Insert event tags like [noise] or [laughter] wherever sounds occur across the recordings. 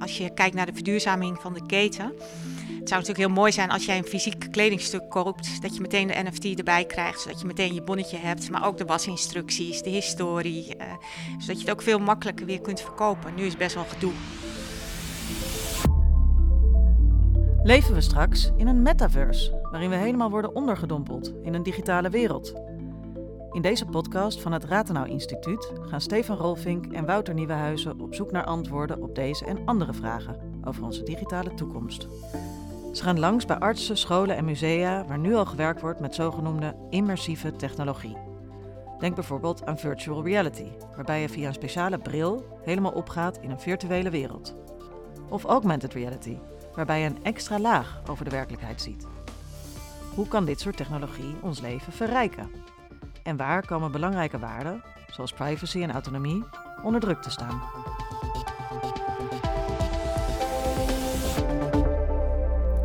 als je kijkt naar de verduurzaming van de keten. Het zou natuurlijk heel mooi zijn als jij een fysiek kledingstuk koopt, dat je meteen de NFT erbij krijgt, zodat je meteen je bonnetje hebt, maar ook de wasinstructies, de historie, uh, zodat je het ook veel makkelijker weer kunt verkopen. Nu is best wel gedoe. Leven we straks in een metaverse, waarin we helemaal worden ondergedompeld in een digitale wereld? In deze podcast van het Ratenau Instituut gaan Stefan Rolfink en Wouter Nieuwenhuizen op zoek naar antwoorden op deze en andere vragen over onze digitale toekomst. Ze gaan langs bij artsen, scholen en musea waar nu al gewerkt wordt met zogenoemde immersieve technologie. Denk bijvoorbeeld aan virtual reality, waarbij je via een speciale bril helemaal opgaat in een virtuele wereld. Of augmented reality, waarbij je een extra laag over de werkelijkheid ziet. Hoe kan dit soort technologie ons leven verrijken? En waar komen belangrijke waarden, zoals privacy en autonomie, onder druk te staan?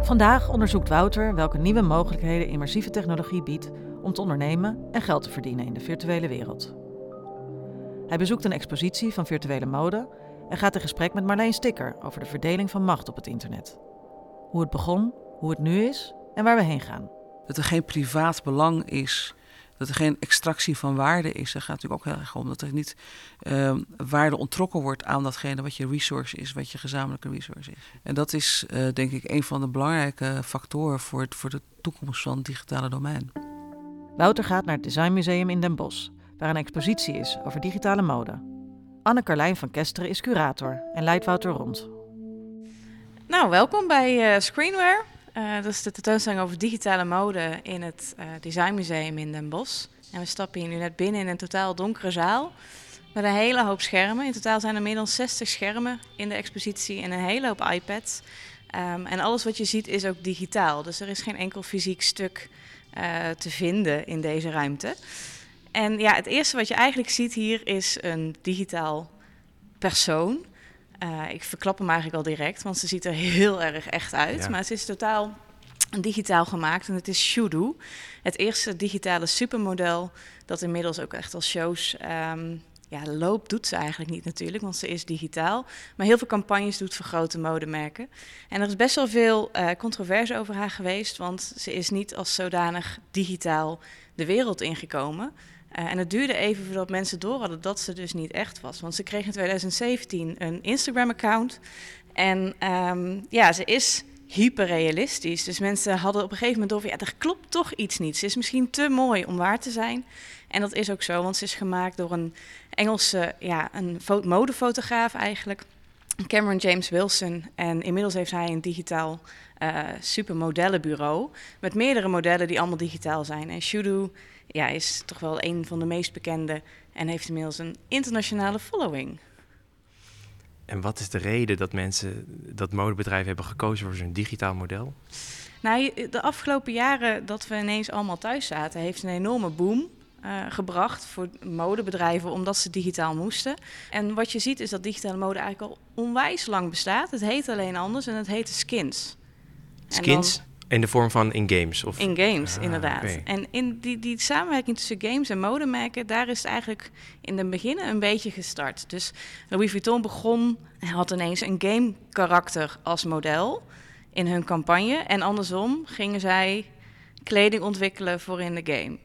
Vandaag onderzoekt Wouter welke nieuwe mogelijkheden immersieve technologie biedt om te ondernemen en geld te verdienen in de virtuele wereld. Hij bezoekt een expositie van virtuele mode en gaat in gesprek met Marleen Sticker over de verdeling van macht op het internet. Hoe het begon, hoe het nu is en waar we heen gaan. Dat er geen privaat belang is dat er geen extractie van waarde is. Daar gaat natuurlijk ook heel erg om dat er niet uh, waarde ontrokken wordt aan datgene wat je resource is, wat je gezamenlijke resource is. En dat is uh, denk ik een van de belangrijke factoren voor, het, voor de toekomst van het digitale domein. Wouter gaat naar het Designmuseum in Den Bosch, waar een expositie is over digitale mode. Anne Carlijn van Kesteren is curator en leidt Wouter rond. Nou, welkom bij uh, Screenware. Uh, dat is de tentoonstelling over digitale mode in het uh, Designmuseum in Den Bosch. En we stappen hier nu net binnen in een totaal donkere zaal. Met een hele hoop schermen. In totaal zijn er meer dan 60 schermen in de expositie en een hele hoop iPads. Um, en alles wat je ziet is ook digitaal. Dus er is geen enkel fysiek stuk uh, te vinden in deze ruimte. En ja, het eerste wat je eigenlijk ziet hier is een digitaal persoon. Uh, ik verklap hem eigenlijk al direct, want ze ziet er heel erg echt uit. Ja. Maar het is totaal digitaal gemaakt en het is Shudu. Het eerste digitale supermodel dat inmiddels ook echt als shows um, ja, loopt, doet ze eigenlijk niet natuurlijk, want ze is digitaal. Maar heel veel campagnes doet voor grote modemerken. En er is best wel veel uh, controverse over haar geweest, want ze is niet als zodanig digitaal de wereld ingekomen. Uh, en het duurde even voordat mensen door hadden dat ze dus niet echt was. Want ze kreeg in 2017 een Instagram-account. En um, ja, ze is hyperrealistisch. Dus mensen hadden op een gegeven moment over, ja, er klopt toch iets niet. Ze is misschien te mooi om waar te zijn. En dat is ook zo, want ze is gemaakt door een Engelse, ja, een modefotograaf eigenlijk. Cameron James Wilson. En inmiddels heeft hij een digitaal uh, supermodellenbureau. Met meerdere modellen die allemaal digitaal zijn. En Shudu ja, is toch wel een van de meest bekende en heeft inmiddels een internationale following. En wat is de reden dat mensen, dat modebedrijven hebben gekozen voor zo'n digitaal model? Nou, de afgelopen jaren dat we ineens allemaal thuis zaten, heeft een enorme boom uh, gebracht voor modebedrijven omdat ze digitaal moesten. En wat je ziet is dat digitale mode eigenlijk al onwijs lang bestaat. Het heet alleen anders en het heet skins. Skins? In de vorm van in-games? Of... In games, ah, inderdaad. Okay. En in die, die samenwerking tussen games en modemerken, daar is het eigenlijk in het begin een beetje gestart. Dus Louis Vuitton begon, had ineens een game karakter als model in hun campagne. En andersom gingen zij kleding ontwikkelen voor in de game.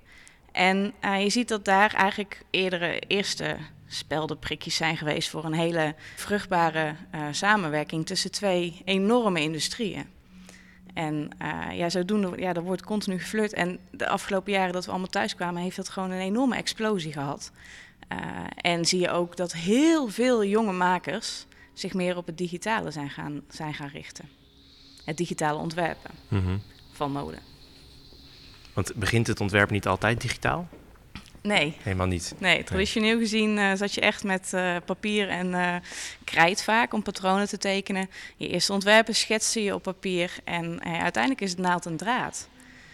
En uh, je ziet dat daar eigenlijk eerdere eerste speldenprikjes zijn geweest voor een hele vruchtbare uh, samenwerking tussen twee enorme industrieën. En uh, ja, zodoende, ja, er wordt continu geflirt. En de afgelopen jaren dat we allemaal thuis kwamen, heeft dat gewoon een enorme explosie gehad. Uh, en zie je ook dat heel veel jonge makers zich meer op het digitale zijn gaan, zijn gaan richten. Het digitale ontwerpen mm -hmm. van mode. Want begint het ontwerp niet altijd digitaal? Nee. Helemaal niet? Nee, traditioneel nee. gezien uh, zat je echt met uh, papier en uh, krijt vaak om patronen te tekenen. Je eerste ontwerpen schetste je op papier en uiteindelijk is het naald en draad.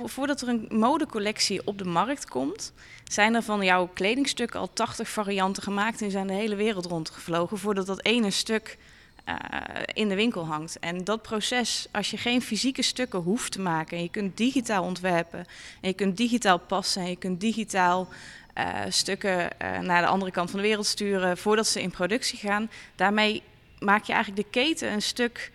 Voordat er een modecollectie op de markt komt, zijn er van jouw kledingstukken al 80 varianten gemaakt en zijn de hele wereld rondgevlogen voordat dat ene stuk uh, in de winkel hangt. En dat proces, als je geen fysieke stukken hoeft te maken, en je kunt digitaal ontwerpen, en je kunt digitaal passen, en je kunt digitaal uh, stukken uh, naar de andere kant van de wereld sturen voordat ze in productie gaan, daarmee maak je eigenlijk de keten een stuk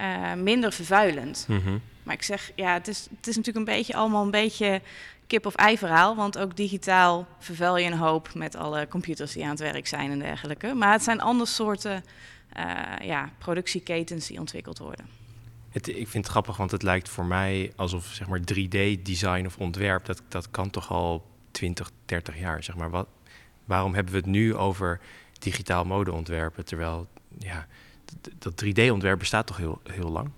eh, minder vervuilend. Mhm. Maar ik zeg, ja, het is, het is natuurlijk een beetje allemaal een beetje kip of ei verhaal. Want ook digitaal vervuil je een hoop met alle computers die aan het werk zijn en dergelijke. Maar het zijn andere soorten eh, ja, productieketens die ontwikkeld worden. Het, ik vind het grappig, want het lijkt voor mij alsof zeg maar 3D-design of ontwerp, dat, dat kan toch al 20, 30 jaar. Zeg maar. Wat, waarom hebben we het nu over digitaal modeontwerpen, terwijl ja, dat 3D-ontwerp bestaat toch heel, heel lang?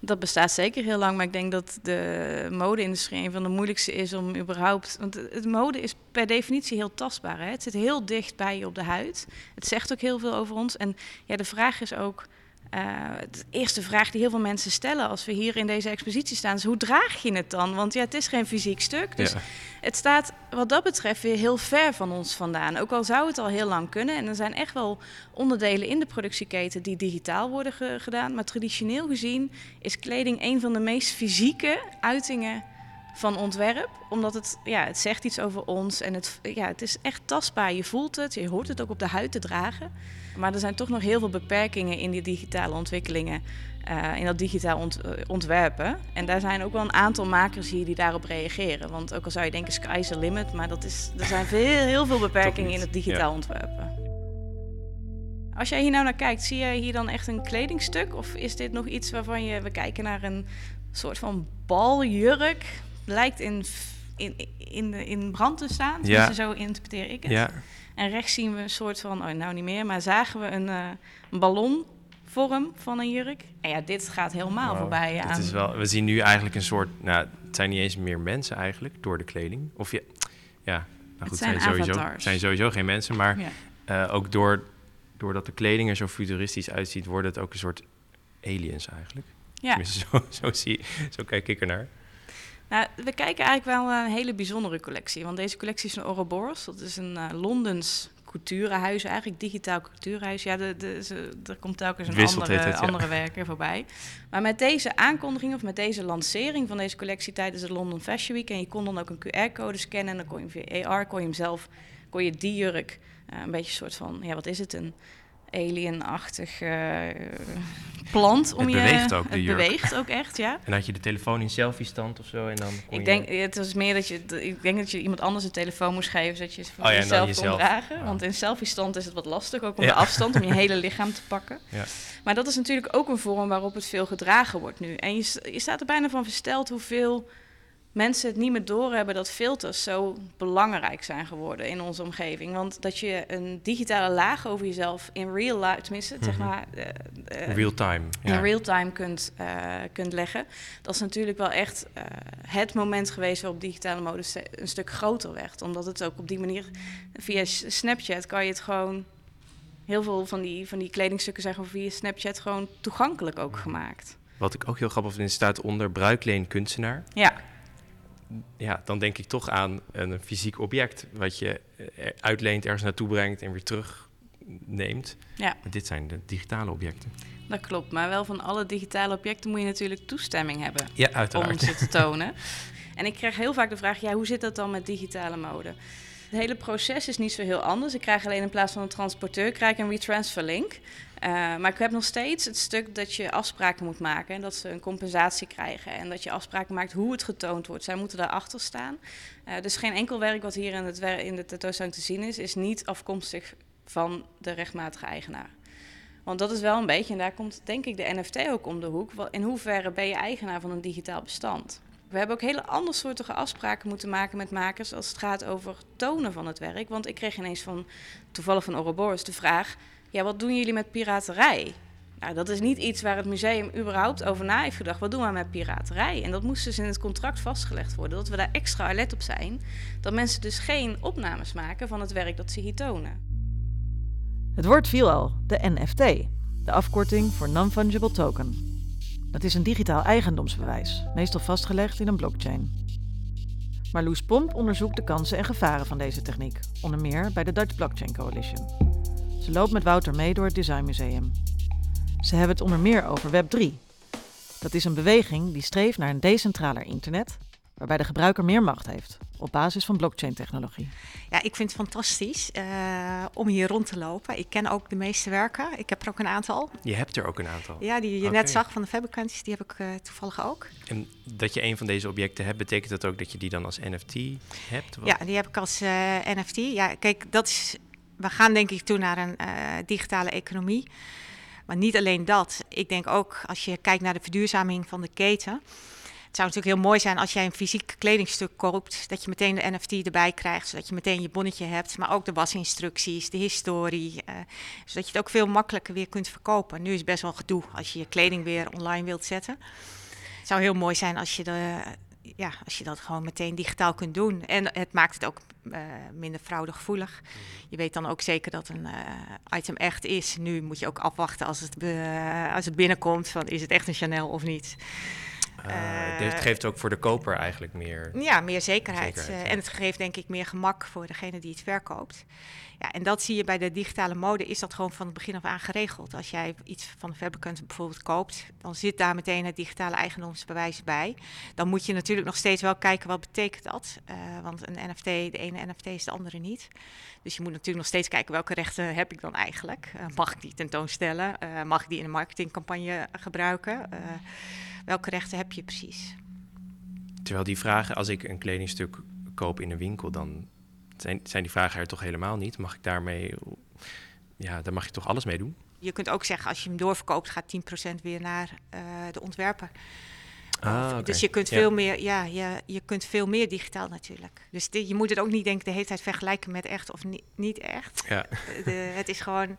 Dat bestaat zeker heel lang, maar ik denk dat de mode-industrie een van de moeilijkste is om überhaupt. Want het mode is per definitie heel tastbaar. Hè? Het zit heel dicht bij je op de huid. Het zegt ook heel veel over ons. En ja, de vraag is ook. Eh, de eerste vraag die heel veel mensen stellen als we hier in deze expositie staan, is hoe draag je het dan? Want ja, het is geen fysiek stuk. Dus Ja. het staat wat dat betreft weer heel ver van ons vandaan. Ook al zou het al heel lang kunnen. En er zijn echt wel onderdelen in de productieketen die digitaal worden ge- gedaan. Maar traditioneel gezien is kleding een van de meest fysieke uitingen van ontwerp. Omdat het, ja, het zegt iets over ons en het, ja, het is echt tastbaar. Je voelt het, je hoort het ook op de huid te dragen. Maar er zijn toch nog heel veel beperkingen in die digitale ontwikkelingen. eh, in dat digitaal ont- eh, ontwerpen. En daar zijn ook wel een aantal makers hier die daarop reageren. Want ook al zou je denken sky's the limit, maar dat is, er zijn veel, heel veel [laughs] beperkingen in het digitaal ontwerpen. Als jij hier nou naar kijkt, zie jij hier dan echt een kledingstuk? Of is dit nog iets waarvan je, we kijken naar een soort van baljurk, lijkt in, in, in, in brand te staan? Ja. Tenminste, Zo interpreteer ik het. Ja, En rechts zien we een soort van, oh nou niet meer, maar zagen we een, eh, een ballonvorm van een jurk. En ja, dit gaat helemaal voorbij Het aan. is wel, we zien nu eigenlijk een soort, nou, het zijn niet eens meer mensen eigenlijk, door de kleding. Of je, ja, nou goed, zijn het zijn sowieso, het zijn sowieso geen mensen, maar Ja. eh, ook door, doordat de kleding er zo futuristisch uitziet, wordt het ook een soort aliens eigenlijk. Ja. [laughs] Zo, zo, zie, zo kijk ik ernaar. Nou, we kijken eigenlijk wel naar een hele bijzondere collectie. Want deze collectie is van Ouroboros. Dat is een eh, Londens culturenhuis, eigenlijk digitaal cultuurhuis. Ja, de, de, ze, er komt telkens een Wisselt andere, het, ja. andere werker voorbij. Maar met deze aankondiging of met deze lancering van deze collectie tijdens de London Fashion Week... en je kon dan ook een QR-code scannen en dan kon je via AR, kon je hem zelf, kon je die jurk... eh, een beetje een soort van, ja, wat is het, een alien-achtig eh, plant om Het je... beweegt ook, Het beweegt ook echt, ja. En had je de telefoon in selfie-stand of zo en dan Ik je- denk, het was meer dat je, ik denk dat je iemand anders een telefoon moest geven, zodat je het Oh ja, en dan jezelf kon dragen. Ja. Want in selfie-stand is het wat lastig, ook om Ja. de afstand, om je hele lichaam te pakken. Ja. Maar dat is natuurlijk ook een vorm waarop het veel gedragen wordt nu. En je, je staat er bijna van versteld hoeveel mensen het niet meer doorhebben dat filters zo belangrijk zijn geworden in onze omgeving. Want dat je een digitale laag over jezelf in real life, tenminste, zeg Mhm. maar... eh, eh, Real-time. in Ja. real time kunt, eh, kunt leggen. Dat is natuurlijk wel echt het moment geweest waarop digitale mode een stuk groter werd. Omdat het ook op die manier, via Snapchat kan je het gewoon, heel veel van die, van die kledingstukken zijn gewoon via Snapchat gewoon toegankelijk ook gemaakt. Wat ik ook heel grappig vind, staat onder bruikleen kunstenaar. Ja, Ja, dan denk ik toch aan een fysiek object wat je eh, uitleent, ergens naartoe brengt en weer terugneemt. ja, Maar dit zijn de digitale objecten. dat klopt. Maar wel van alle digitale objecten moet je natuurlijk toestemming hebben. Ja, om ze te [laughs] tonen. en ik krijg heel vaak de vraag, ja, hoe zit dat dan met digitale mode? Het hele proces is niet zo heel anders. Ik krijg alleen in plaats van een transporteur krijg ik een retransfer link. Eh, maar ik heb nog steeds het stuk dat je afspraken moet maken en dat ze een compensatie krijgen en dat je afspraken maakt hoe het getoond wordt. Zij moeten daarachter staan. Eh, dus geen enkel werk wat hier in, het in de tentoonstelling te zien is, is niet afkomstig van de rechtmatige eigenaar. Want dat is wel een beetje, en daar komt denk ik de NFT ook om de hoek. In hoeverre ben je eigenaar van een digitaal bestand? We hebben ook hele andersoortige afspraken moeten maken met makers als het gaat over tonen van het werk. Want ik kreeg ineens van, toevallig van Ouroboros, de vraag: ja, wat doen jullie met piraterij? Nou, dat is niet iets waar het museum überhaupt over na heeft gedacht. Wat doen we met piraterij? En dat moest dus in het contract vastgelegd worden. Dat we daar extra alert op zijn. Dat mensen dus geen opnames maken van het werk dat ze hier tonen. Het woord viel al, de NFT, de afkorting voor Non-Fungible Token. Dat is een digitaal eigendomsbewijs, meestal vastgelegd in een blockchain. Marloes Pomp onderzoekt de kansen en gevaren van deze techniek, onder meer bij de Dutch Blockchain Coalition. Ze loopt met Wouter mee door het Designmuseum. Ze hebben het onder meer over Web3. Dat is een beweging die streeft naar een decentraler internet, waarbij de gebruiker meer macht heeft op basis van blockchain-technologie. Ja, ik vind het fantastisch uh, om hier rond te lopen. Ik ken ook de meeste werken. Ik heb er ook een aantal. Je hebt er ook een aantal? Ja, die je okay. net zag van de Fabricants, die heb ik uh, toevallig ook. En dat je een van deze objecten hebt, betekent dat ook dat je die dan als NFT hebt? Wat? Ja, die heb ik als uh, NFT. Ja, kijk, dat is, we gaan denk ik toe naar een digitale economie. Maar niet alleen dat. Ik denk ook, als je kijkt naar de verduurzaming van de keten het zou natuurlijk heel mooi zijn als jij een fysiek kledingstuk koopt, dat je meteen de NFT erbij krijgt, zodat je meteen je bonnetje hebt, maar ook de wasinstructies, de historie, uh, zodat je het ook veel makkelijker weer kunt verkopen. Nu is het best wel gedoe als je je kleding weer online wilt zetten. Het zou heel mooi zijn als je, de, ja, als je dat gewoon meteen digitaal kunt doen. En het maakt het ook uh, minder fraudegevoelig. Je weet dan ook zeker dat een uh, item echt is. Nu moet je ook afwachten als het, als het binnenkomt, van is het echt een Chanel of niet. Uh, dit geeft ook voor de koper eigenlijk meer... Ja, meer zekerheid. zekerheid En het geeft denk ik meer gemak voor degene die het verkoopt. Ja, en dat zie je bij de digitale mode, is dat gewoon van het begin af aan geregeld. Als jij iets van de Fabricant bijvoorbeeld koopt, dan zit daar meteen het digitale eigendomsbewijs bij. Dan moet je natuurlijk nog steeds wel kijken wat betekent dat. Uh, want een NFT, de ene NFT is de andere niet. Dus je moet natuurlijk nog steeds kijken welke rechten heb ik dan eigenlijk. mag ik die tentoonstellen? mag ik die in een marketingcampagne gebruiken? welke rechten heb je precies? Terwijl die vragen, als ik een kledingstuk koop in een winkel, dan zijn, zijn die vragen er toch helemaal niet. Mag ik daarmee, ja, daar mag je toch alles mee doen? Je kunt ook zeggen, als je hem doorverkoopt, gaat 10% weer naar uh, de ontwerper. Ah, okay. Dus je kunt veel meer, ja, je, je kunt veel meer digitaal natuurlijk. Dus je moet het ook niet denken de hele tijd vergelijken met echt of ni niet echt. Ja. De, het is gewoon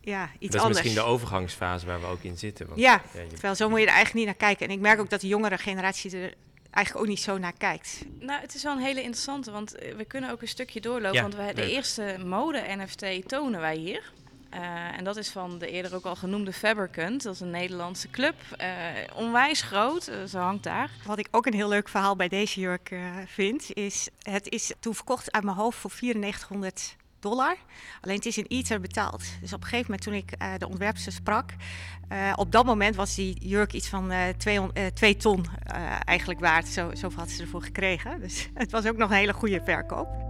ja, iets dat is anders. misschien de overgangsfase waar we ook in zitten. Want, ja, ja je... terwijl zo moet je er eigenlijk niet naar kijken. En ik merk ook dat de jongere generatie er eigenlijk ook niet zo naar kijkt. Nou, het is wel een hele interessante, want eh, we kunnen ook een stukje doorlopen. Ja, want we, de eerste mode-NFT tonen wij hier. Uh, en dat is van de eerder ook al genoemde Fabricant. Dat is een Nederlandse club. Uh, onwijs groot, uh, ze hangt daar. Wat ik ook een heel leuk verhaal bij deze jurk vind, is... Het is toen verkocht uit mijn hoofd voor 9400 dollar. Alleen het is in ether betaald. Dus op een gegeven moment toen ik uh, de ontwerpster sprak, uh, op dat moment was die jurk iets van 2 uh, ton eigenlijk waard. Zo, zoveel had ze ervoor gekregen. Dus [laughs] het was ook nog een hele goede verkoop.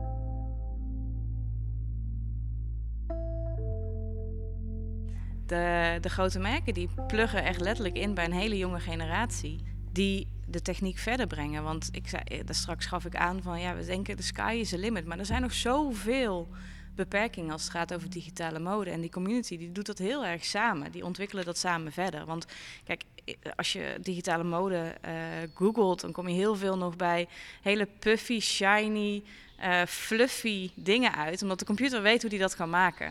De, de grote merken die pluggen echt letterlijk in bij een hele jonge generatie. Die de techniek verder brengen. Want ik zei, daar straks gaf ik aan van ja, we denken de sky is the limit. Maar er zijn nog zoveel beperking als het gaat over digitale mode. En die community die doet dat heel erg samen. Die ontwikkelen dat samen verder. Want kijk, als je digitale mode uh, googelt, dan kom je heel veel nog bij hele puffy, shiny, uh, fluffy dingen uit. Omdat de computer weet hoe die dat kan maken.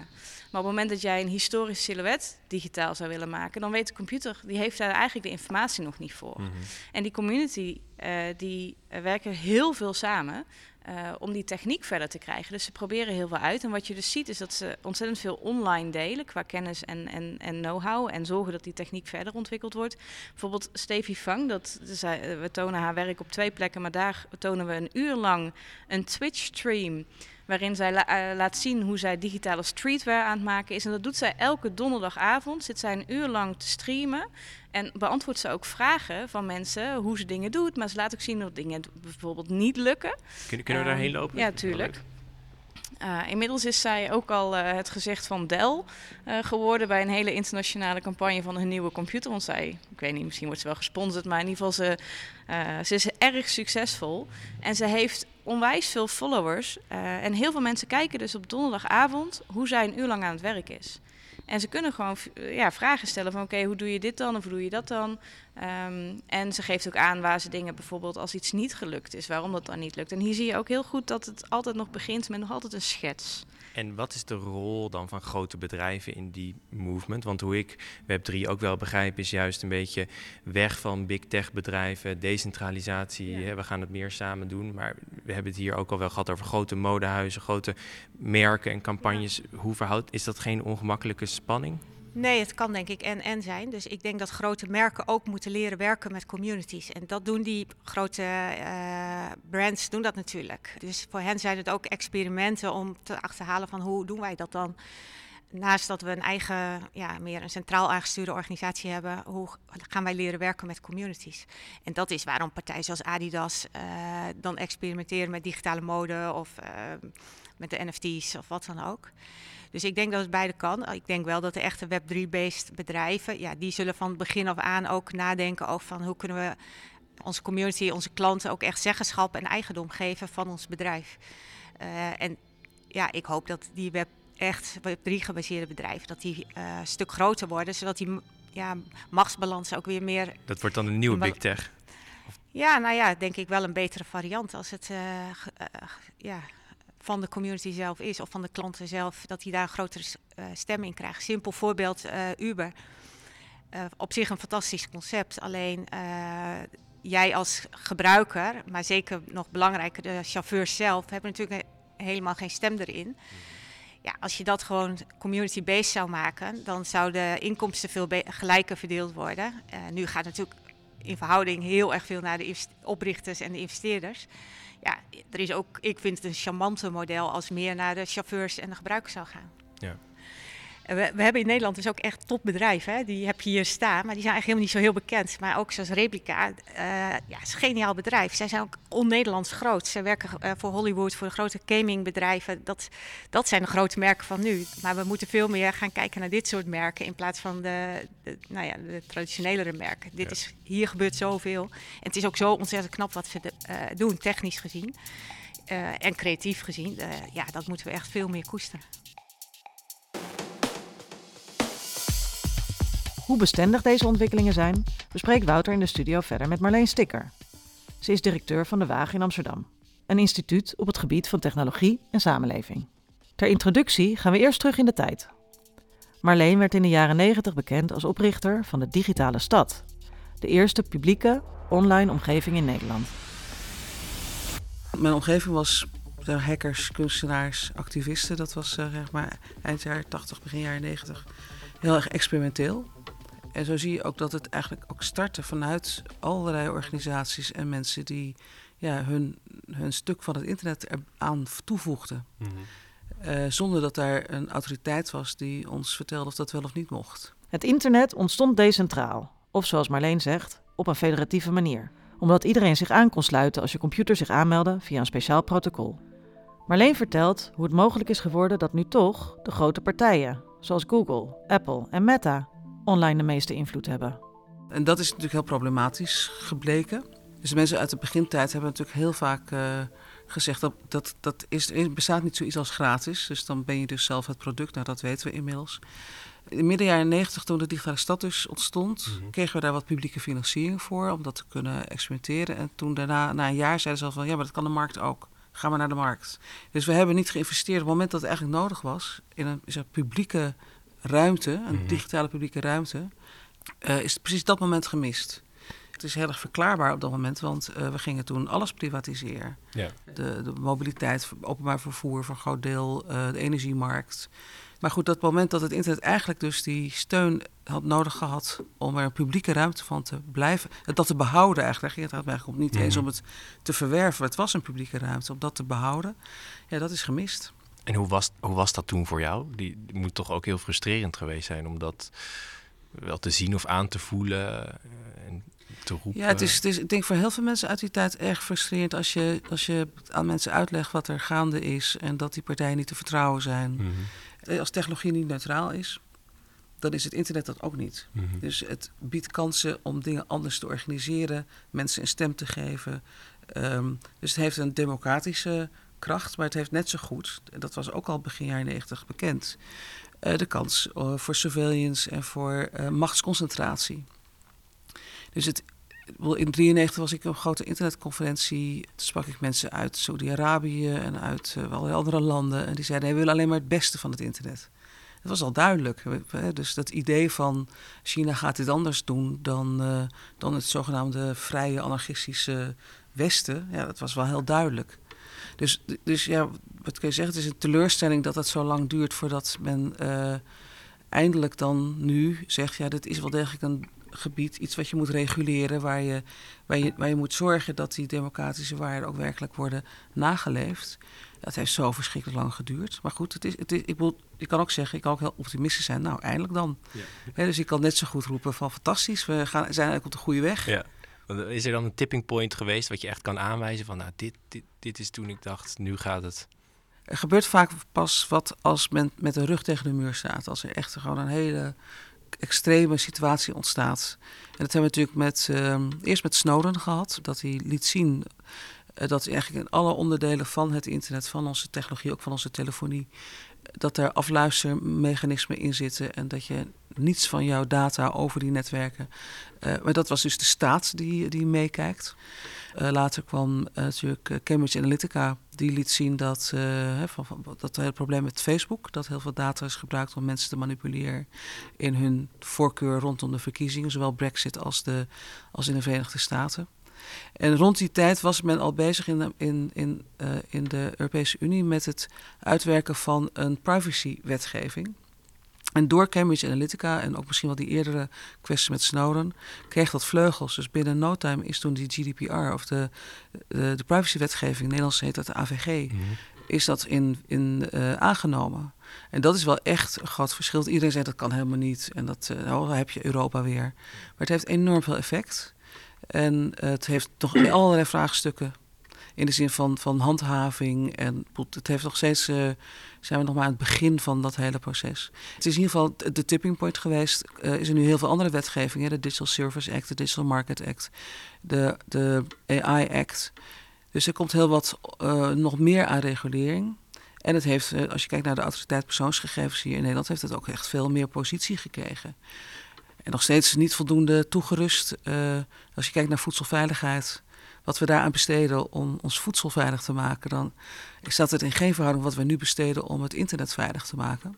Maar op het moment dat jij een historisch silhouet digitaal zou willen maken, dan weet de computer, die heeft daar eigenlijk de informatie nog niet voor. Mm -hmm. En die community, uh, die werken heel veel samen. Uh, om die techniek verder te krijgen. Dus ze proberen heel veel uit. En wat je dus ziet is dat ze ontzettend veel online delen qua kennis en, en, en know-how. En zorgen dat die techniek verder ontwikkeld wordt. Bijvoorbeeld Stevie Fang, dat, we tonen haar werk op twee plekken, maar daar tonen we een uur lang een Twitch-stream waarin zij la uh, laat zien hoe zij digitale streetwear aan het maken is. En dat doet zij elke donderdagavond. Zit zij een uur lang te streamen en beantwoordt ze ook vragen van mensen hoe ze dingen doet. Maar ze laat ook zien dat dingen bijvoorbeeld niet lukken. Kunnen, kunnen we daarheen lopen? Ja, tuurlijk. Uh, inmiddels is zij ook al uh, het gezicht van Dell uh, geworden bij een hele internationale campagne van hun nieuwe computer. Want zij, ik weet niet, misschien wordt ze wel gesponsord, maar in ieder geval ze, ze is erg succesvol. En ze heeft onwijs veel followers. en heel veel mensen kijken dus op donderdagavond hoe zij een uur lang aan het werk is. En ze kunnen gewoon ja, vragen stellen van oké, hoe doe je dit dan of hoe doe je dat dan? Um, en ze geeft ook aan waar ze dingen bijvoorbeeld als iets niet gelukt is, waarom dat dan niet lukt. En hier zie je ook heel goed dat het altijd nog begint met nog altijd een schets. En wat is de rol dan van grote bedrijven in die movement? Want hoe ik Web3 ook wel begrijp, is juist een beetje weg van big tech bedrijven, decentralisatie. Ja. We gaan het meer samen doen. Maar we hebben het hier ook al wel gehad over grote modehuizen, grote merken en campagnes. Ja. Hoe verhoudt, is dat geen ongemakkelijke spanning? Nee, het kan denk ik en en zijn. Dus ik denk dat grote merken ook moeten leren werken met communities. En dat doen die grote uh, brands doen dat natuurlijk. Dus voor hen zijn het ook experimenten om te achterhalen van hoe doen wij dat dan. naast dat we een eigen, ja, meer een centraal aangestuurde organisatie hebben, hoe gaan wij leren werken met communities? En dat is waarom partijen zoals Adidas uh, dan experimenteren met digitale mode of uh, met de NFT's of wat dan ook. Dus ik denk dat het beide kan. Ik denk wel dat de echte Web3-based bedrijven, ja, die zullen van begin af aan ook nadenken over van hoe kunnen we onze community, onze klanten ook echt zeggenschap en eigendom geven van ons bedrijf. Uh, en ja, ik hoop dat die web echt Web3 gebaseerde bedrijven, dat die uh, een stuk groter worden, zodat die ja, machtsbalans ook weer meer... Dat wordt dan een nieuwe big tech? Ja, nou ja, denk ik wel een betere variant als het uh, ja, van de community zelf is of van de klanten zelf, dat die daar een grotere uh, stem in krijgen. Simpel voorbeeld, Uber. op zich een fantastisch concept, alleen jij als gebruiker, maar zeker nog belangrijker de chauffeurs zelf, hebben natuurlijk helemaal geen stem erin. Ja, als je dat gewoon community-based zou maken, dan zouden inkomsten veel gelijker verdeeld worden. Nu gaat natuurlijk in verhouding heel erg veel naar de oprichters en de investeerders. Ja, er is ook, ik vind het een charmante model als meer naar de chauffeurs en de gebruikers zou gaan. We, we, hebben in Nederland dus ook echt topbedrijven. Hè? Die heb je hier staan, maar die zijn eigenlijk helemaal niet zo heel bekend. Maar ook zoals Replica, uh, ja, is een geniaal bedrijf. Zij zijn ook on-Nederlands groot. Ze werken uh, voor Hollywood, voor de grote gamingbedrijven. Dat, dat zijn de grote merken van nu. Maar we moeten veel meer gaan kijken naar dit soort merken in plaats van de, de nou ja, de traditionelere merken. Dit ja. is, hier gebeurt zoveel. En het is ook zo ontzettend knap wat ze de, uh, doen, technisch gezien. en creatief gezien. ja, dat moeten we echt veel meer koesteren. Hoe bestendig deze ontwikkelingen zijn, bespreekt Wouter in de studio verder met Marleen Stikker. Ze is directeur van de Waag in Amsterdam, een instituut op het gebied van technologie en samenleving. Ter introductie gaan we eerst terug in de tijd. Marleen werd in de jaren 90 bekend als oprichter van de Digitale Stad, de eerste publieke online omgeving in Nederland. Mijn omgeving was hackers, kunstenaars, activisten. Dat was uh, zeg maar eind jaren 80, begin jaren 90. Heel erg experimenteel. En zo zie je ook dat het eigenlijk ook startte vanuit allerlei organisaties en mensen die ja, hun, hun stuk van het internet eraan toevoegden. Mm -hmm. uh, zonder dat daar een autoriteit was die ons vertelde of dat wel of niet mocht. Het internet ontstond decentraal, of zoals Marleen zegt, op een federatieve manier. Omdat iedereen zich aan kon sluiten als je computer zich aanmeldde via een speciaal protocol. Marleen vertelt hoe het mogelijk is geworden dat nu toch de grote partijen, zoals Google, Apple en Meta, online de meeste invloed hebben. En dat is natuurlijk heel problematisch gebleken. Dus de mensen uit de begintijd hebben natuurlijk heel vaak uh, gezegd dat, dat, dat is, er bestaat niet zoiets als gratis. Dus dan ben je dus zelf het product. Nou, dat weten we inmiddels. In midden jaren 90, toen de digitale stad dus ontstond, mm -hmm. kregen we daar wat publieke financiering voor om dat te kunnen experimenteren. En toen daarna, na een jaar, zeiden ze al van ja, maar dat kan de markt ook. Ga maar naar de markt. Dus we hebben niet geïnvesteerd op het moment dat het eigenlijk nodig was in een, is een publieke ruimte, een mm -hmm. digitale publieke ruimte, uh, is precies dat moment gemist. Het is heel erg verklaarbaar op dat moment, want uh, we gingen toen alles privatiseren. Ja. De, de, mobiliteit, openbaar vervoer voor een groot deel, uh, de energiemarkt. Maar goed, dat moment dat het internet eigenlijk dus die steun had nodig gehad om er een publieke ruimte van te blijven, dat te behouden eigenlijk, daar ging het eigenlijk om niet mm -hmm. eens om het te verwerven, het was een publieke ruimte, om dat te behouden, ja, dat is gemist. En hoe was, hoe was dat toen voor jou? Die, die moet toch ook heel frustrerend geweest zijn om dat wel te zien of aan te voelen en te roepen. Ja, het is, het is, ik denk voor heel veel mensen uit die tijd erg frustrerend als je, als je aan mensen uitlegt wat er gaande is en dat die partijen niet te vertrouwen zijn. Mm -hmm. Als technologie niet neutraal is, dan is het internet dat ook niet. Mm -hmm. Dus het biedt kansen om dingen anders te organiseren, mensen een stem te geven. Um, dus het heeft een democratische kracht, maar het heeft net zo goed, dat was ook al begin jaren 90 bekend, uh, de kans uh, voor surveillance en voor uh, machtsconcentratie. Dus het, in 1993 was ik op een grote internetconferentie. Toen sprak ik mensen uit Saudi-Arabië en uit allerlei andere landen. En die zeiden: hey, we willen alleen maar het beste van het internet. Dat was al duidelijk. Dus dat idee van China gaat dit anders doen dan, dan het zogenaamde vrije anarchistische Westen, ja, dat was wel heel duidelijk. Dus, dus ja, wat kun je zeggen? Het is een teleurstelling dat het zo lang duurt voordat men uh, eindelijk dan nu zegt: ja, dit is wel degelijk een gebied, iets wat je moet reguleren, waar je, waar, je, waar je moet zorgen dat die democratische waarden ook werkelijk worden nageleefd. Dat heeft zo verschrikkelijk lang geduurd. Maar goed, het is, het is, ik, wil, ik kan ook zeggen, ik kan ook heel optimistisch zijn. Nou, eindelijk dan. Ja. dus ik kan net zo goed roepen van fantastisch, we gaan, zijn eigenlijk op de goede weg. Ja. Is er dan een tipping point geweest wat je echt kan aanwijzen van, nou, dit, dit, dit is toen ik dacht, nu gaat het. Er gebeurt vaak pas wat als men met de rug tegen de muur staat. Als er echt gewoon een hele extreme situatie ontstaat. En dat hebben we natuurlijk met, uh, eerst met Snowden gehad. Dat hij liet zien uh, dat eigenlijk in alle onderdelen van het internet, van onze technologie, ook van onze telefonie, dat er afluistermechanismen in zitten en dat je niets van jouw data over die netwerken. Uh, maar dat was dus de staat die, die meekijkt. Uh, later kwam uh, natuurlijk Cambridge Analytica, die liet zien dat, van, van, dat het probleem met Facebook, dat heel veel data is gebruikt om mensen te manipuleren in hun voorkeur rondom de verkiezingen, zowel Brexit als, de, als in de Verenigde Staten. En rond die tijd was men al bezig in de, in, in, uh, in de Europese Unie met het uitwerken van een privacywetgeving. En door Cambridge Analytica en ook misschien wel die eerdere kwestie met Snowden, kreeg dat vleugels. Dus binnen no time is toen die GDPR, of de, de, de privacywetgeving, Nederlands heet dat de AVG, mm -hmm. is dat in, in, uh, aangenomen. En dat is wel echt een groot verschil. Iedereen zegt dat kan helemaal niet en dat uh, nou, heb je Europa weer. Maar het heeft enorm veel effect. En het heeft toch allerlei vraagstukken in de zin van, van handhaving. En het heeft nog steeds, uh, zijn we nog maar aan het begin van dat hele proces. Het is in ieder geval de tipping point geweest. Uh, is er nu heel veel andere wetgeving, hè? de Digital Service Act, de Digital Market Act, de, de AI Act. Dus er komt heel wat uh, nog meer aan regulering. En het heeft, als je kijkt naar de autoriteit persoonsgegevens hier in Nederland, heeft het ook echt veel meer positie gekregen. Nog steeds niet voldoende toegerust. Uh, als je kijkt naar voedselveiligheid, wat we daaraan besteden om ons voedsel veilig te maken, dan staat het in geen verhouding wat we nu besteden om het internet veilig te maken.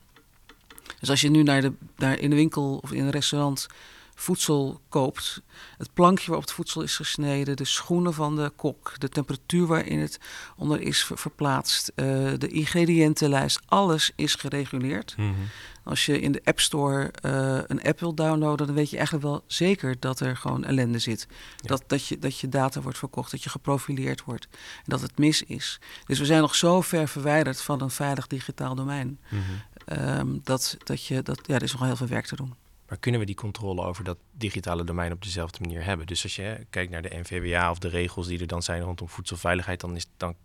Dus als je nu naar de, naar in de winkel of in een restaurant voedsel koopt, het plankje waarop het voedsel is gesneden, de schoenen van de kok, de temperatuur waarin het onder is verplaatst, uh, de ingrediëntenlijst, alles is gereguleerd. Mm -hmm. Als je in de App Store uh, een app wilt downloaden, dan weet je eigenlijk wel zeker dat er gewoon ellende zit. Ja. Dat, dat, je, dat je data wordt verkocht, dat je geprofileerd wordt en dat het mis is. Dus we zijn nog zo ver verwijderd van een veilig digitaal domein. Mm -hmm. um, dat, dat je, dat, ja, er is nog heel veel werk te doen. Maar kunnen we die controle over dat digitale domein op dezelfde manier hebben? Dus als je kijkt naar de NVWA of de regels die er dan zijn rondom voedselveiligheid, dan, is, dan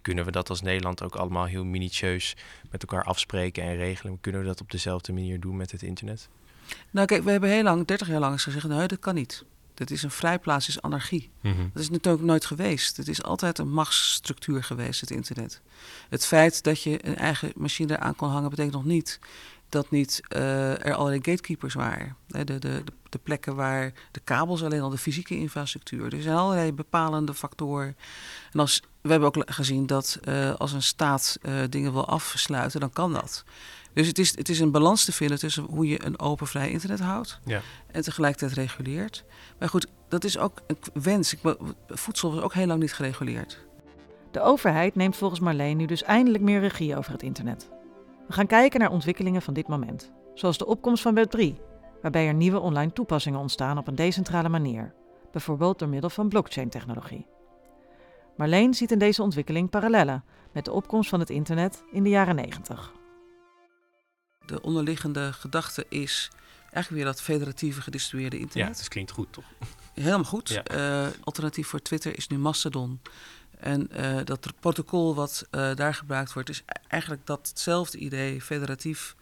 kunnen we dat als Nederland ook allemaal heel minutieus met elkaar afspreken en regelen. Kunnen we dat op dezelfde manier doen met het internet? Nou kijk, we hebben heel lang, 30 jaar lang gezegd, nee, dat kan niet. Dat is een vrijplaats, is anarchie. Mm -hmm. Dat is natuurlijk nooit geweest. Het is altijd een machtsstructuur geweest, het internet. Het feit dat je een eigen machine eraan kon hangen, betekent nog niet dat niet uh, er allerlei gatekeepers waren. De, de, de, de, plekken waar de kabels alleen al de fysieke infrastructuur. Er zijn allerlei bepalende factoren. En als, we hebben ook gezien dat uh, als een staat uh, dingen wil afsluiten, dan kan dat. Dus het is, het is een balans te vinden tussen hoe je een open vrij internet houdt ja. en tegelijkertijd reguleert. Maar goed, dat is ook een wens. Ik, voedsel was ook heel lang niet gereguleerd. De overheid neemt volgens Marleen nu dus eindelijk meer regie over het internet. We gaan kijken naar ontwikkelingen van dit moment, zoals de opkomst van Web3, waarbij er nieuwe online toepassingen ontstaan op een decentrale manier, bijvoorbeeld door middel van blockchain-technologie. Marleen ziet in deze ontwikkeling parallellen met de opkomst van het internet in de jaren 90. De onderliggende gedachte is eigenlijk weer dat federatieve gedistribueerde internet. Ja, dat klinkt goed, toch? Helemaal goed. Ja. Uh, alternatief voor Twitter is nu Mastodon. En uh, dat protocol wat uh, daar gebruikt wordt, is eigenlijk datzelfde idee, federatief,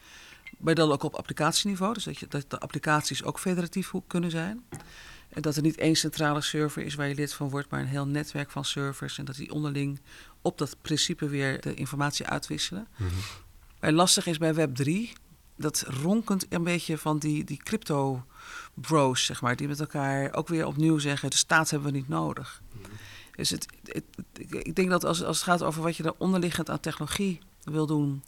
maar dan ook op applicatieniveau. Dus dat, je, dat de applicaties ook federatief kunnen zijn. En dat er niet één centrale server is waar je lid van wordt, maar een heel netwerk van servers. En dat die onderling op dat principe weer de informatie uitwisselen. Maar lastig is bij Web3, dat ronkend een beetje van die, die crypto bros, zeg maar, die met elkaar ook weer opnieuw zeggen: de staat hebben we niet nodig. Mm-hmm. Dus het, het, ik denk dat als, als het gaat over wat je er onderliggend aan technologie wil doen,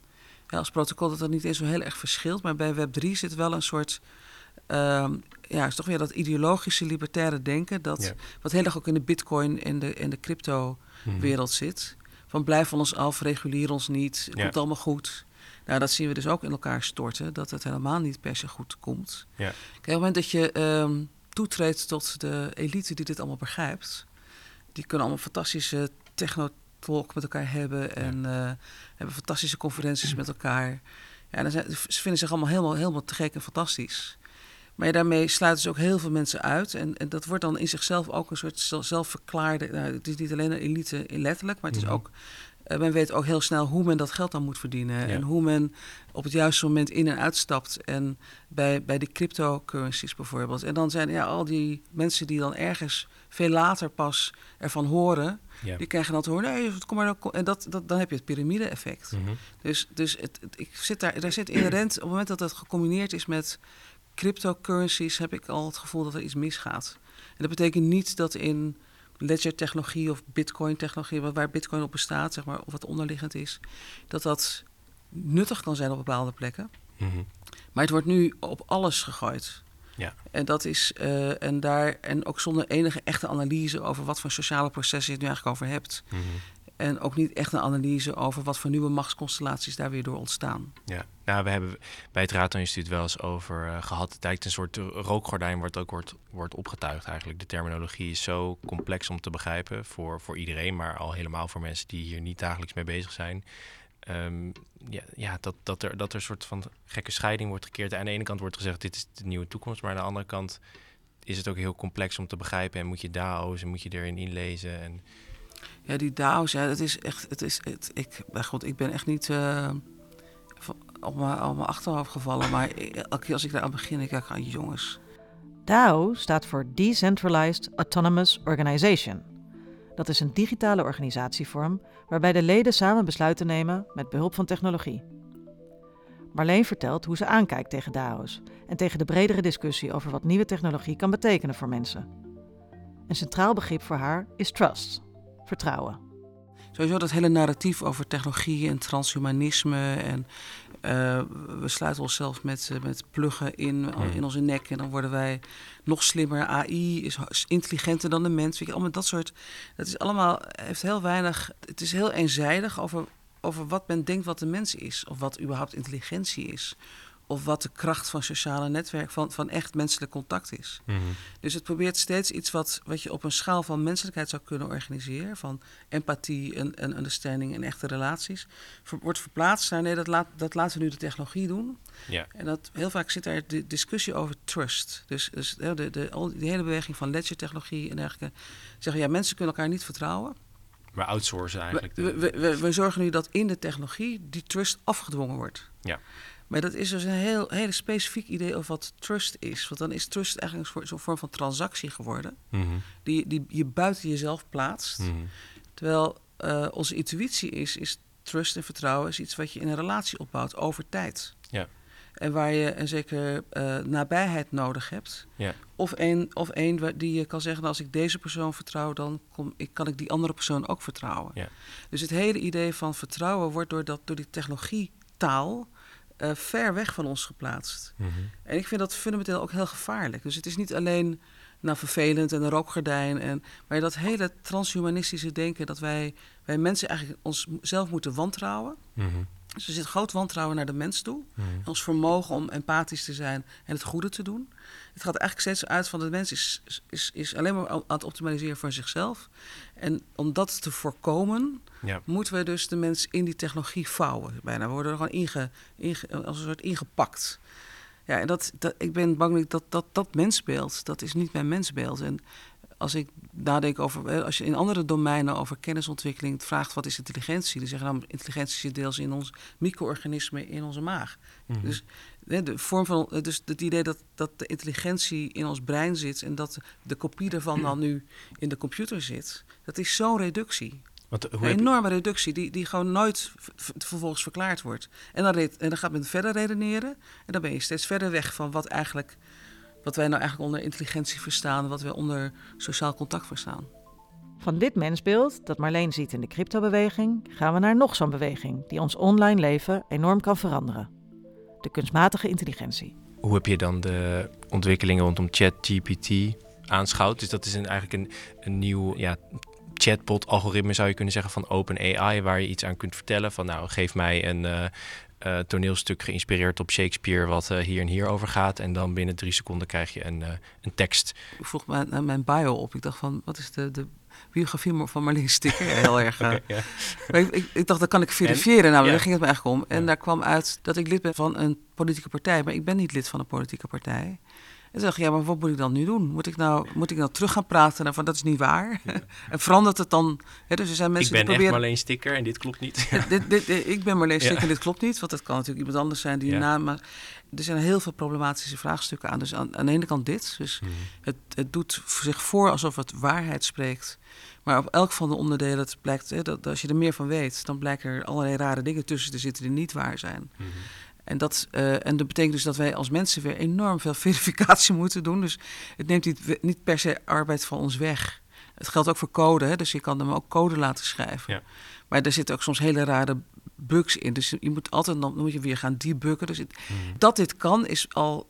ja, als protocol, dat dat niet eens zo heel erg verschilt. Maar bij Web3 zit wel een soort. Um, ja, is toch weer dat ideologische libertaire denken. Dat, ja. Wat heel erg ook in de bitcoin en de, en de crypto-wereld hmm. zit. Van blijf van ons af, reguleer ons niet, het ja. komt allemaal goed. Nou, dat zien we dus ook in elkaar storten, dat het helemaal niet per se goed komt. Ja. Kijk, op het moment dat je um, toetreedt tot de elite die dit allemaal begrijpt. Die kunnen allemaal fantastische technotalk met elkaar hebben en eh, hebben fantastische conferenties met elkaar. Ja, dan zijn, ze vinden zich allemaal helemaal, helemaal te gek en fantastisch. Maar daarmee sluiten ze ook heel veel mensen uit. En, en dat wordt dan in zichzelf ook een soort zelfverklaarde. Nou, het is niet alleen een elite in letterlijk, maar het is Mhm. ook. Eh, men weet ook heel snel hoe men dat geld dan moet verdienen. En hoe men op het juiste moment in en uitstapt. En bij, bij de cryptocurrencies bijvoorbeeld. En dan zijn ja, al die mensen die dan ergens veel later pas ervan horen. Ja. Die krijgen dan te horen, nee, kom maar dan. En dat, dat, dan heb je het piramide-effect. Mhm. Dus, dus het, het- ik zit daar, daar zit inherent, op het moment dat het gecombineerd is met cryptocurrencies, heb ik al het gevoel dat er iets misgaat. En dat betekent niet dat in ledger-technologie of bitcoin-technologie, waar- waar bitcoin op bestaat, zeg maar, of wat onderliggend is, dat dat nuttig kan zijn op bepaalde plekken. Mhm. Maar het wordt nu op alles gegooid. Ja. En dat is, eh, en daar, en ook zonder enige echte analyse over wat voor sociale processen je het nu eigenlijk over hebt. Mhm. En ook niet echt een analyse over wat voor nieuwe machtsconstellaties daar weer door ontstaan. Ja, nou, we hebben bij het Raadtoon Instituut wel eens over eh, gehad. Het lijkt een soort rookgordijn wordt ook wordt, wordt opgetuigd eigenlijk. De terminologie is zo complex om te begrijpen voor, voor iedereen, maar al helemaal voor mensen die hier niet dagelijks mee bezig zijn. Ehm, ja, ja dat, dat, er, dat er een soort van gekke scheiding wordt gekeerd. Aan de ene kant wordt gezegd, dit is de nieuwe toekomst, maar aan de andere kant is het ook heel complex om te begrijpen. En moet je DAO's en moet je erin inlezen. En, Ja, die DAO's, ja, dat is echt. Het is, het, ik, goed, ik ben echt niet van- op, mijn, achterhoofd gevallen. Maar elke keer als ik daar aan begin, ik denk, ah, jongens. DAO staat voor Decentralized Autonomous Organization. Dat is een digitale organisatievorm waarbij de leden samen besluiten nemen met behulp van technologie. Marleen vertelt hoe ze aankijkt tegen DAO's en tegen de bredere discussie over wat nieuwe technologie kan betekenen voor mensen. Een centraal begrip voor haar is trust, vertrouwen. Sowieso dat hele narratief over technologie en transhumanisme. En eh, we sluiten onszelf met, eh, met pluggen in, Hmm. in onze nek. En dan worden wij nog slimmer. AI is, is intelligenter dan de mens. Weet je, allemaal dat soort. Dat is allemaal. heeft heel weinig. Het is heel eenzijdig over, over wat men denkt wat de mens is. Of wat überhaupt intelligentie is. Of wat de kracht van sociale netwerk, van, van echt menselijk contact is. Dus het probeert steeds iets wat, wat je op een schaal van menselijkheid zou kunnen organiseren. Van empathie en, en understanding en echte relaties. Ver- wordt verplaatst naar nee, dat, laat, dat laten we nu de technologie doen. ja. En dat, heel vaak zit daar de discussie over trust. Dus, dus de, de, die hele beweging van ledger-technologie en dergelijke. Zeggen ja, mensen kunnen elkaar niet vertrouwen. Maar outsourcen eigenlijk. We, we, we, we zorgen nu dat in de technologie die trust afgedwongen wordt. Ja. Maar dat is dus een heel hele specifiek idee over wat trust is. Want dan is trust eigenlijk een soort zo'n vorm van transactie geworden. Mhm. Die, die je buiten jezelf plaatst. Mhm. Terwijl eh, onze intuïtie is, is trust en vertrouwen is iets wat je in een relatie opbouwt over tijd. Ja. En waar je een zeker eh, nabijheid nodig hebt. Ja. Of een, of een waar- die je kan zeggen, nou, als ik deze persoon vertrouw, dan kom, ik, kan ik die andere persoon ook vertrouwen. Ja. Dus het hele idee van vertrouwen wordt door, dat, door die technologietaal eh, ver weg van ons geplaatst. Mhm. En ik vind dat fundamenteel ook heel gevaarlijk. Dus het is niet alleen nou, vervelend en een rookgordijn. En, maar dat hele transhumanistische denken dat wij, wij mensen eigenlijk onszelf moeten wantrouwen. Mhm. Dus er zit groot wantrouwen naar de mens toe. Mhm. Ons vermogen om empathisch te zijn en het goede te doen. Het gaat eigenlijk steeds uit van de mens is, is, is alleen maar aan het optimaliseren voor zichzelf. En om dat te voorkomen, Ja. moeten we dus de mens in die technologie vouwen. Bijna. We worden er gewoon inge, inge- als een soort ingepakt. Ja, en dat, dat, ik ben bang dat dat, dat mensbeeld, dat is niet mijn mensbeeld. En als ik nadenk over, als je in andere domeinen over kennisontwikkeling vraagt wat is intelligentie, dan zeggen dan intelligentie zit deels in ons micro-organisme in onze maag. Mhm. Dus de vorm van, dus het idee dat, dat de intelligentie in ons brein zit en dat de kopie daarvan dan nu in de computer zit, dat is zo'n reductie. Want, hoe Een je- enorme reductie die, die gewoon nooit vervolgens verklaard wordt. En dan, en dan gaat men verder redeneren. En dan ben je steeds verder weg van wat, eigenlijk, wat wij nou eigenlijk onder intelligentie verstaan. Wat wij onder sociaal contact verstaan. Van dit mensbeeld dat Marleen ziet in de cryptobeweging gaan we naar nog zo'n beweging die ons online leven enorm kan veranderen. De kunstmatige intelligentie. hoe heb je dan de ontwikkelingen rondom ChatGPT aanschouwd? Dus dat is een, eigenlijk een, een nieuw ja, chatbot-algoritme, zou je kunnen zeggen, van OpenAI, waar je iets aan kunt vertellen. Van nou, geef mij een, eh, eh, toneelstuk geïnspireerd op Shakespeare, wat eh, hier en hier over gaat. En dan binnen drie seconden krijg je een, uh, een tekst. Ik vroeg mijn, mijn bio op. Ik dacht van, wat is de, de biografie van Marleen Sticker? [laughs] Heel erg. okay, ik, ik, ik, dacht, dat kan ik verifiëren. nou, daar ging het me eigenlijk om. En daar kwam uit dat ik lid ben van een politieke partij. Maar ik ben niet lid van een politieke partij. En toen dacht ik, ja, maar wat moet ik dan nu doen? Moet ik nou, moet ik nou terug gaan praten? Nou, van dat is niet waar. [laughs] en verandert het dan? Hè, dus er zijn mensen ik ben die proberen... echt Marleen Sticker en dit klopt niet. dit, dit, ik ben Marleen Sticker en dit klopt niet. Want dat kan natuurlijk iemand anders zijn die ja. naam... Maar er zijn heel veel problematische vraagstukken aan. Dus aan, aan de ene kant dit. Dus mm. het, het doet zich voor alsof het waarheid spreekt. Maar op elk van de onderdelen, het blijkt, hè, dat, als je er meer van weet... dan blijken er allerlei rare dingen tussen te zitten die niet waar zijn. Mm. En dat, uh, en dat betekent dus dat wij als mensen weer enorm veel [laughs] verificatie moeten doen. Dus het neemt niet, niet per se arbeid van ons weg. Het geldt ook voor code, hè? dus je kan hem ook code laten schrijven. Ja. Maar er zitten ook soms hele rare bugs in. Dus je moet altijd dan moet je weer gaan debuggen. Dus het, mm. dat dit kan, is al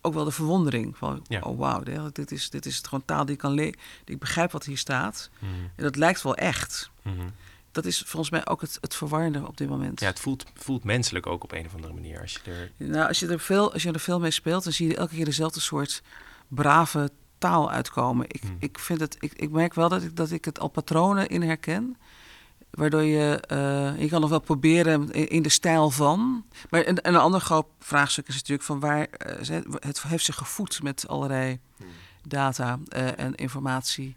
ook wel de verwondering. Van, ja. oh wauw, dit is, dit is gewoon taal die ik kan lezen. Ik begrijp wat hier staat. Mm. En dat lijkt wel echt. Mm dat is volgens mij ook het, het verwarrende op dit moment. Ja, het voelt, voelt menselijk ook op een of andere manier. Als je er... Nou, als je er veel, als je er veel mee speelt, dan zie je elke keer dezelfde soort brave taal uitkomen. Ik, hmm. ik, vind het, ik, ik merk wel dat ik, dat ik het al patronen in herken. Waardoor je, uh, je kan nog wel proberen in, de stijl van. Maar een, een ander groot vraagstuk is natuurlijk van waar uh, het heeft zich gevoed met allerlei hmm. data uh, en informatie.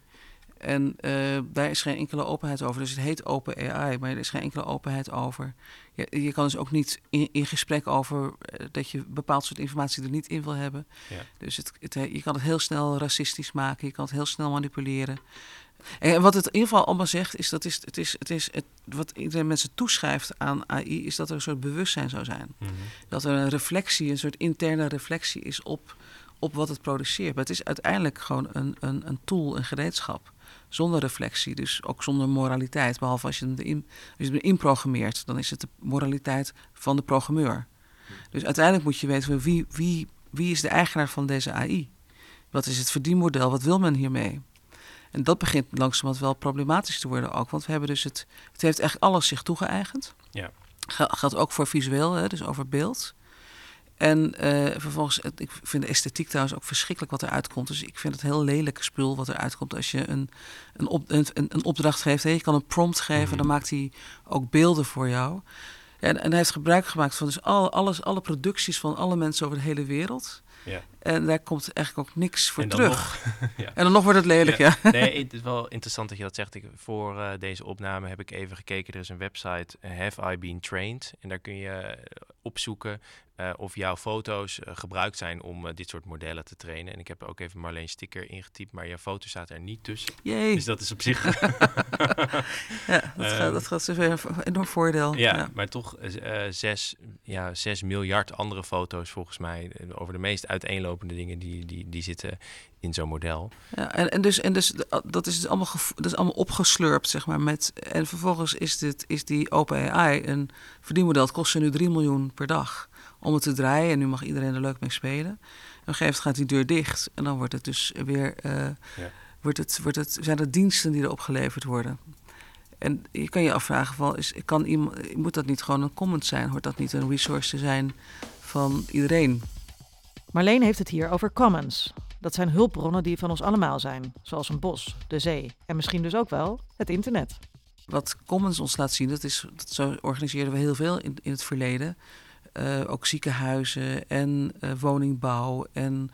En uh, daar is geen enkele openheid over. Dus het heet Open AI, maar er is geen enkele openheid over. Je, je kan dus ook niet in, in gesprek over uh, dat je bepaald soort informatie er niet in wil hebben. Ja. Dus het, het, je kan het heel snel racistisch maken, je kan het heel snel manipuleren. En wat het in ieder geval allemaal zegt, is dat is, het is, het is het, wat iedereen mensen toeschrijft aan AI, is dat er een soort bewustzijn zou zijn. Mm -hmm. Dat er een reflectie, een soort interne reflectie is op, op wat het produceert. Maar het is uiteindelijk gewoon een, een, een tool, een gereedschap zonder reflectie, dus ook zonder moraliteit. Behalve als je hem in, als je hem inprogrammeert, dan is het de moraliteit van de programmeur. Dus uiteindelijk moet je weten wie, wie, wie is de eigenaar van deze AI? Wat is het verdienmodel? Wat wil men hiermee? En dat begint langzamerhand wel problematisch te worden ook. Want we hebben dus het, het heeft echt alles zich toegeëigend. Ja. Geldt ook voor visueel, hè, dus over beeld. En uh, vervolgens, ik vind de esthetiek trouwens ook verschrikkelijk wat eruit komt. Dus ik vind het heel lelijk spul wat eruit komt als je een, een, op, een, een opdracht geeft. Hè. Je kan een prompt geven, mm dan maakt hij ook beelden voor jou. En, en hij heeft gebruik gemaakt van dus al, alles, alle producties van alle mensen over de hele wereld. Ja. En daar komt eigenlijk ook niks voor terug. Nog, [laughs] ja. En dan nog wordt het lelijk, ja. Nee, [laughs] het is wel interessant dat je dat zegt. Ik, voor uh, deze opname heb ik even gekeken. Er is een website, Have I Been Trained? En daar kun je opzoeken uh, of jouw foto's uh, gebruikt zijn om uh, dit soort modellen te trainen. En ik heb ook even Marleen Sticker ingetypt, maar jouw foto staat er niet tussen. Jee. Dus dat is op zich... [laughs] ja, dat gaat, dat gaat weer een enorm voordeel. Ja, ja. maar toch zes, ja, zes miljard andere foto's volgens mij over de meest uiteenlopende dingen die, die, die zitten in zo'n model. Ja, en, en, dus, en dus dat is dus allemaal, dat is allemaal opgeslurpt, zeg maar. Met, en vervolgens is, dit, is die OpenAI een verdienmodel. Het kost ze nu 3 miljoen per dag om het te draaien. En nu mag iedereen er leuk mee spelen. En op een gegeven moment gaat die deur dicht. En dan wordt het dus weer. Uh, ja. wordt het, wordt het, zijn er diensten die erop geleverd worden. En je kan je afvragen: van, is, kan iemand, moet dat niet gewoon een comment zijn? Hoort dat niet een resource te zijn van iedereen? Marleen heeft het hier over commons. Dat zijn hulpbronnen die van ons allemaal zijn, zoals een bos, de zee en misschien dus ook wel het internet. Wat Commons ons laat zien, dat is, dat zo organiseerden we heel veel in, in het verleden. Uh, ook ziekenhuizen en uh, woningbouw en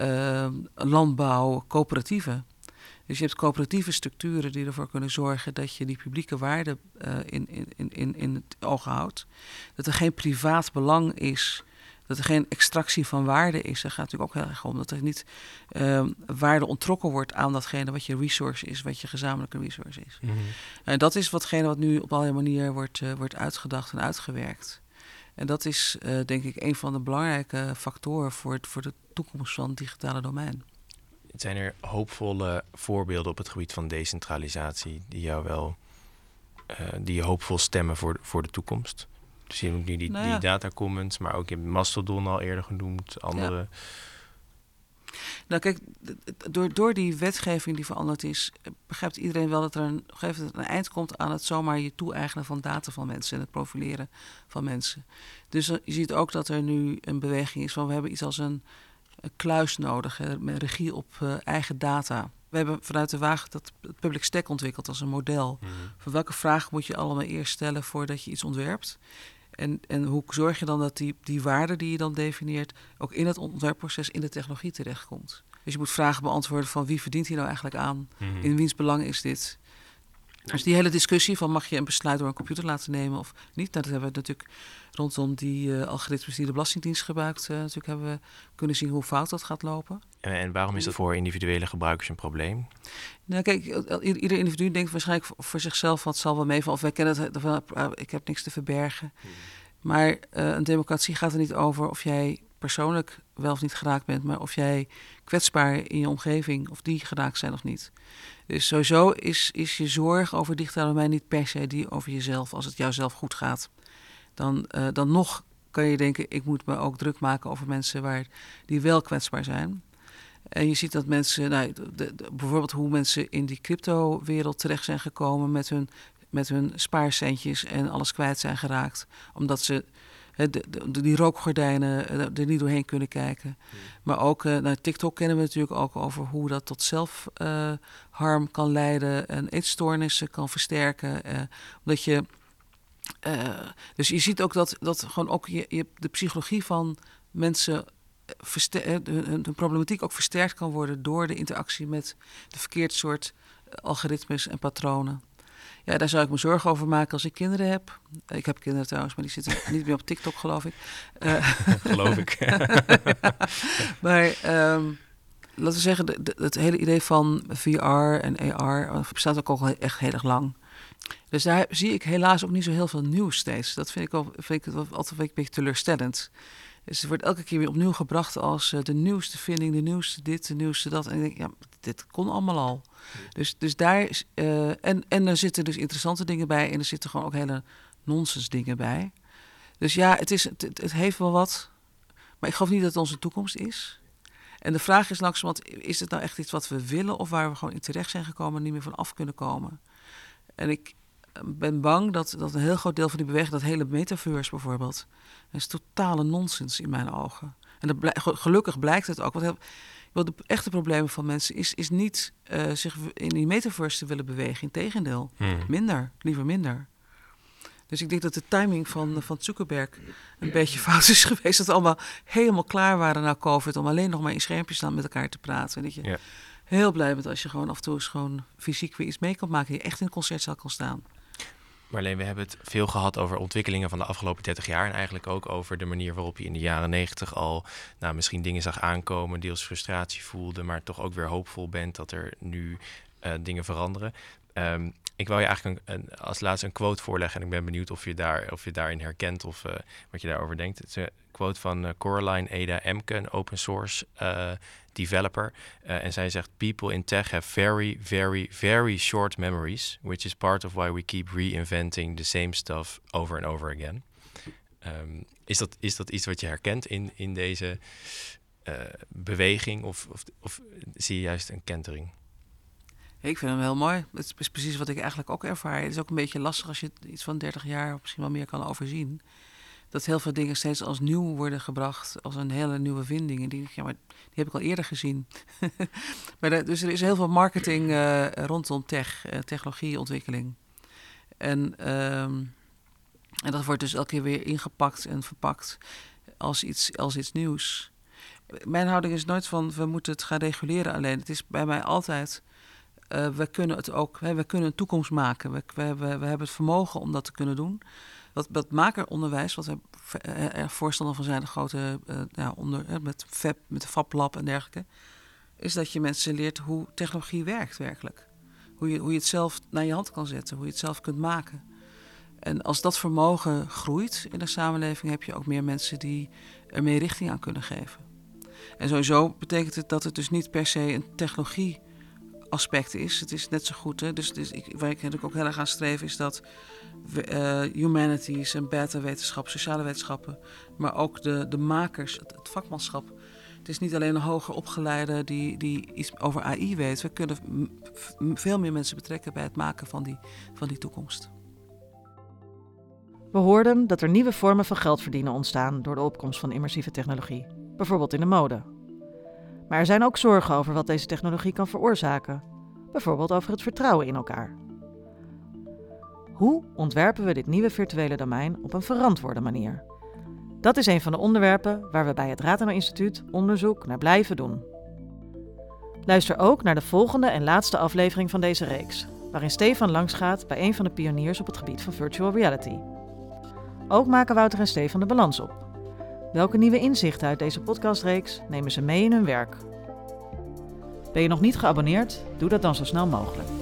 uh, landbouw, coöperatieven. Dus je hebt coöperatieve structuren die ervoor kunnen zorgen dat je die publieke waarde in, in, in, in het oog houdt. Dat er geen privaat belang is dat er geen extractie van waarde is. Daar gaat natuurlijk ook heel erg om. Dat er niet uh, waarde ontrokken wordt aan datgene wat je resource is, wat je gezamenlijke resource is. Mm -hmm. En dat is watgene wat nu op allerlei manieren wordt, uh, wordt uitgedacht en uitgewerkt. En dat is uh, denk ik een van de belangrijke factoren voor, het, voor de toekomst van het digitale domein. Zijn er hoopvolle voorbeelden op het gebied van decentralisatie die jou wel die je hoopvol stemmen voor, voor de toekomst? Dus je hebt nu die, nou ja. die data commons, maar ook in Mastodon al eerder genoemd, andere. Ja. Nou kijk, door, door die wetgeving die veranderd is, begrijpt iedereen wel dat er een, gegeven een eind komt aan het zomaar je toe-eigenen van data van mensen en het profileren van mensen. Dus je ziet ook dat er nu een beweging is van we hebben iets als een, een kluis nodig, hè, met regie op uh, eigen data. We hebben vanuit de wagen dat public stack ontwikkeld als een model. Mm Van welke vragen moet je allemaal eerst stellen voordat je iets ontwerpt? En, en hoe zorg je dan dat die, die waarde die je dan definieert ook in het ontwerpproces in de technologie terechtkomt? Dus je moet vragen beantwoorden van wie verdient hier nou eigenlijk aan? Mhm. In wiens belang is dit? Dus die hele discussie van mag je een besluit door een computer laten nemen of niet, nou, dat hebben we natuurlijk rondom die uh, algoritmes die de Belastingdienst gebruikt, uh, natuurlijk hebben we kunnen zien hoe fout dat gaat lopen. En, waarom is dat voor individuele gebruikers een probleem? Nou kijk, ieder individu denkt waarschijnlijk voor zichzelf van het zal wel meevallen of wij kennen het, ik heb niks te verbergen. Hmm. Maar uh, een democratie gaat er niet over of jij persoonlijk wel of niet geraakt bent, maar of jij kwetsbaar in je omgeving, of die geraakt zijn of niet. Dus sowieso is, is je zorg over digitale domein niet per se die over jezelf, als het jou zelf goed gaat. Dan, uh, dan nog kan je denken, ik moet me ook druk maken over mensen waar, die wel kwetsbaar zijn. En je ziet dat mensen, nou, bijvoorbeeld hoe mensen in die crypto-wereld terecht zijn gekomen met hun, met hun spaarcentjes en alles kwijt zijn geraakt. Omdat ze de, de, die rookgordijnen eh, er niet doorheen kunnen kijken. Hmm. Maar ook uh, naar TikTok kennen we natuurlijk ook over hoe dat tot zelfharm uh, kan leiden en eetstoornissen kan versterken. Omdat je. dus je ziet ook dat, dat gewoon ook je, je de psychologie van mensen. Hun, hun problematiek ook versterkt kan worden door de interactie met de verkeerd soort algoritmes en patronen. Ja, daar zou ik me zorgen over maken als ik kinderen heb. Ik heb kinderen trouwens, maar die zitten [laughs] niet meer op TikTok, geloof ik. Uh, [laughs] geloof ik. [laughs] maar um, laten we zeggen, het hele idee van VR en AR bestaat ook al echt heel erg lang. Dus daar zie ik helaas ook niet zo heel veel nieuws steeds. Dat vind ik, wel, vind ik altijd een beetje teleurstellend. Dus het wordt elke keer weer opnieuw gebracht als uh, de nieuwste vinding, de nieuwste dit, de nieuwste dat. En ik denk, ja, dit kon allemaal al. Dus, dus daar, uh, en, en er zitten dus interessante dingen bij en er zitten gewoon ook hele nonsens dingen bij. Dus ja, het, is, het, het heeft wel wat, maar ik geloof niet dat het onze toekomst is. En de vraag is langzamerhand, is het nou echt iets wat we willen of waar we gewoon in terecht zijn gekomen en niet meer van af kunnen komen? En ik eh, ben bang dat, dat een heel groot deel van die beweging, dat hele metaverse bijvoorbeeld, is totale nonsens in mijn ogen. En dat gelukkig blijkt het ook. Want de echte problemen van mensen is, is niet uh, zich in die metaverse te willen bewegen. Integendeel, hmm. minder, liever minder. Dus ik denk dat de timing van, van Zuckerberg een beetje [laughs] fout is geweest. Dat we allemaal helemaal klaar waren na COVID om alleen nog maar in schermpjes staan met elkaar te praten. En dat je heel blij bent als je gewoon af en toe eens gewoon fysiek weer iets mee kan maken. Je echt in een concertzaal kan staan. Marleen, we hebben het veel gehad over ontwikkelingen van de afgelopen 30 jaar. En eigenlijk ook over de manier waarop je in de jaren 90 al nou, misschien dingen zag aankomen, deels frustratie voelde, maar toch ook weer hoopvol bent dat er nu uh, dingen veranderen. Um, ik wil je eigenlijk een, als laatste een quote voorleggen en ik ben benieuwd of je, daar, of je daarin herkent of uh, wat je daarover denkt. Quote van uh, Coraline Ada Emke, open source uh, developer. en zij zegt: People in tech have very, very, very short memories, which is part of why we keep reinventing the same stuff over and over again. Um, is, dat, is dat iets wat je herkent in, in deze beweging of, of, of zie je juist een kentering? Ik vind hem heel mooi. Het is precies wat ik eigenlijk ook ervaar. Het is ook een beetje lastig als je iets van 30 jaar of misschien wel meer kan overzien. Dat heel veel dingen steeds als nieuw worden gebracht, als een hele nieuwe vinding. En die, ja, maar die heb ik al eerder gezien. [laughs] maar dus er is heel veel marketing uh, rondom tech, uh, technologieontwikkeling. En, ehm, en dat wordt dus elke keer weer ingepakt en verpakt als iets, als iets nieuws. Mijn houding is nooit van we moeten het gaan reguleren alleen. Het is bij mij altijd uh, we kunnen het ook, we kunnen een toekomst maken. We, we, we, hebben het vermogen om dat te kunnen doen. Wat, wat makeronderwijs, wat we er voorstander van zijn, de grote uh, ja, onder, met, FAB, met de FabLab en dergelijke, is dat je mensen leert hoe technologie werkt werkelijk. Hoe je, hoe je het zelf naar je hand kan zetten, hoe je het zelf kunt maken. En als dat vermogen groeit in de samenleving, heb je ook meer mensen die er meer richting aan kunnen geven. En sowieso betekent het dat het dus niet per se een technologie aspect is. Het is net zo goed. Hè? Dus, dus ik, waar ik natuurlijk ook heel erg aan streef is dat uh, humanities en beta-wetenschap, sociale wetenschappen, maar ook de, de makers, het, vakmanschap, Het is niet alleen een hoger opgeleide die, die iets over AI weet. We kunnen veel meer mensen betrekken bij het maken van die, van die toekomst. We hoorden dat er nieuwe vormen van geld verdienen ontstaan door de opkomst van immersieve technologie, bijvoorbeeld in de mode. Maar er zijn ook zorgen over wat deze technologie kan veroorzaken, bijvoorbeeld over het vertrouwen in elkaar. Hoe ontwerpen we dit nieuwe virtuele domein op een verantwoorde manier? Dat is een van de onderwerpen waar we bij het Rathenau Instituut onderzoek naar blijven doen. Luister ook naar de volgende en laatste aflevering van deze reeks, waarin Stefan langsgaat bij een van de pioniers op het gebied van virtual reality. Ook maken Wouter en Stefan de balans op. Welke nieuwe inzichten uit deze podcastreeks nemen ze mee in hun werk? Ben je nog niet geabonneerd? Doe dat dan zo snel mogelijk.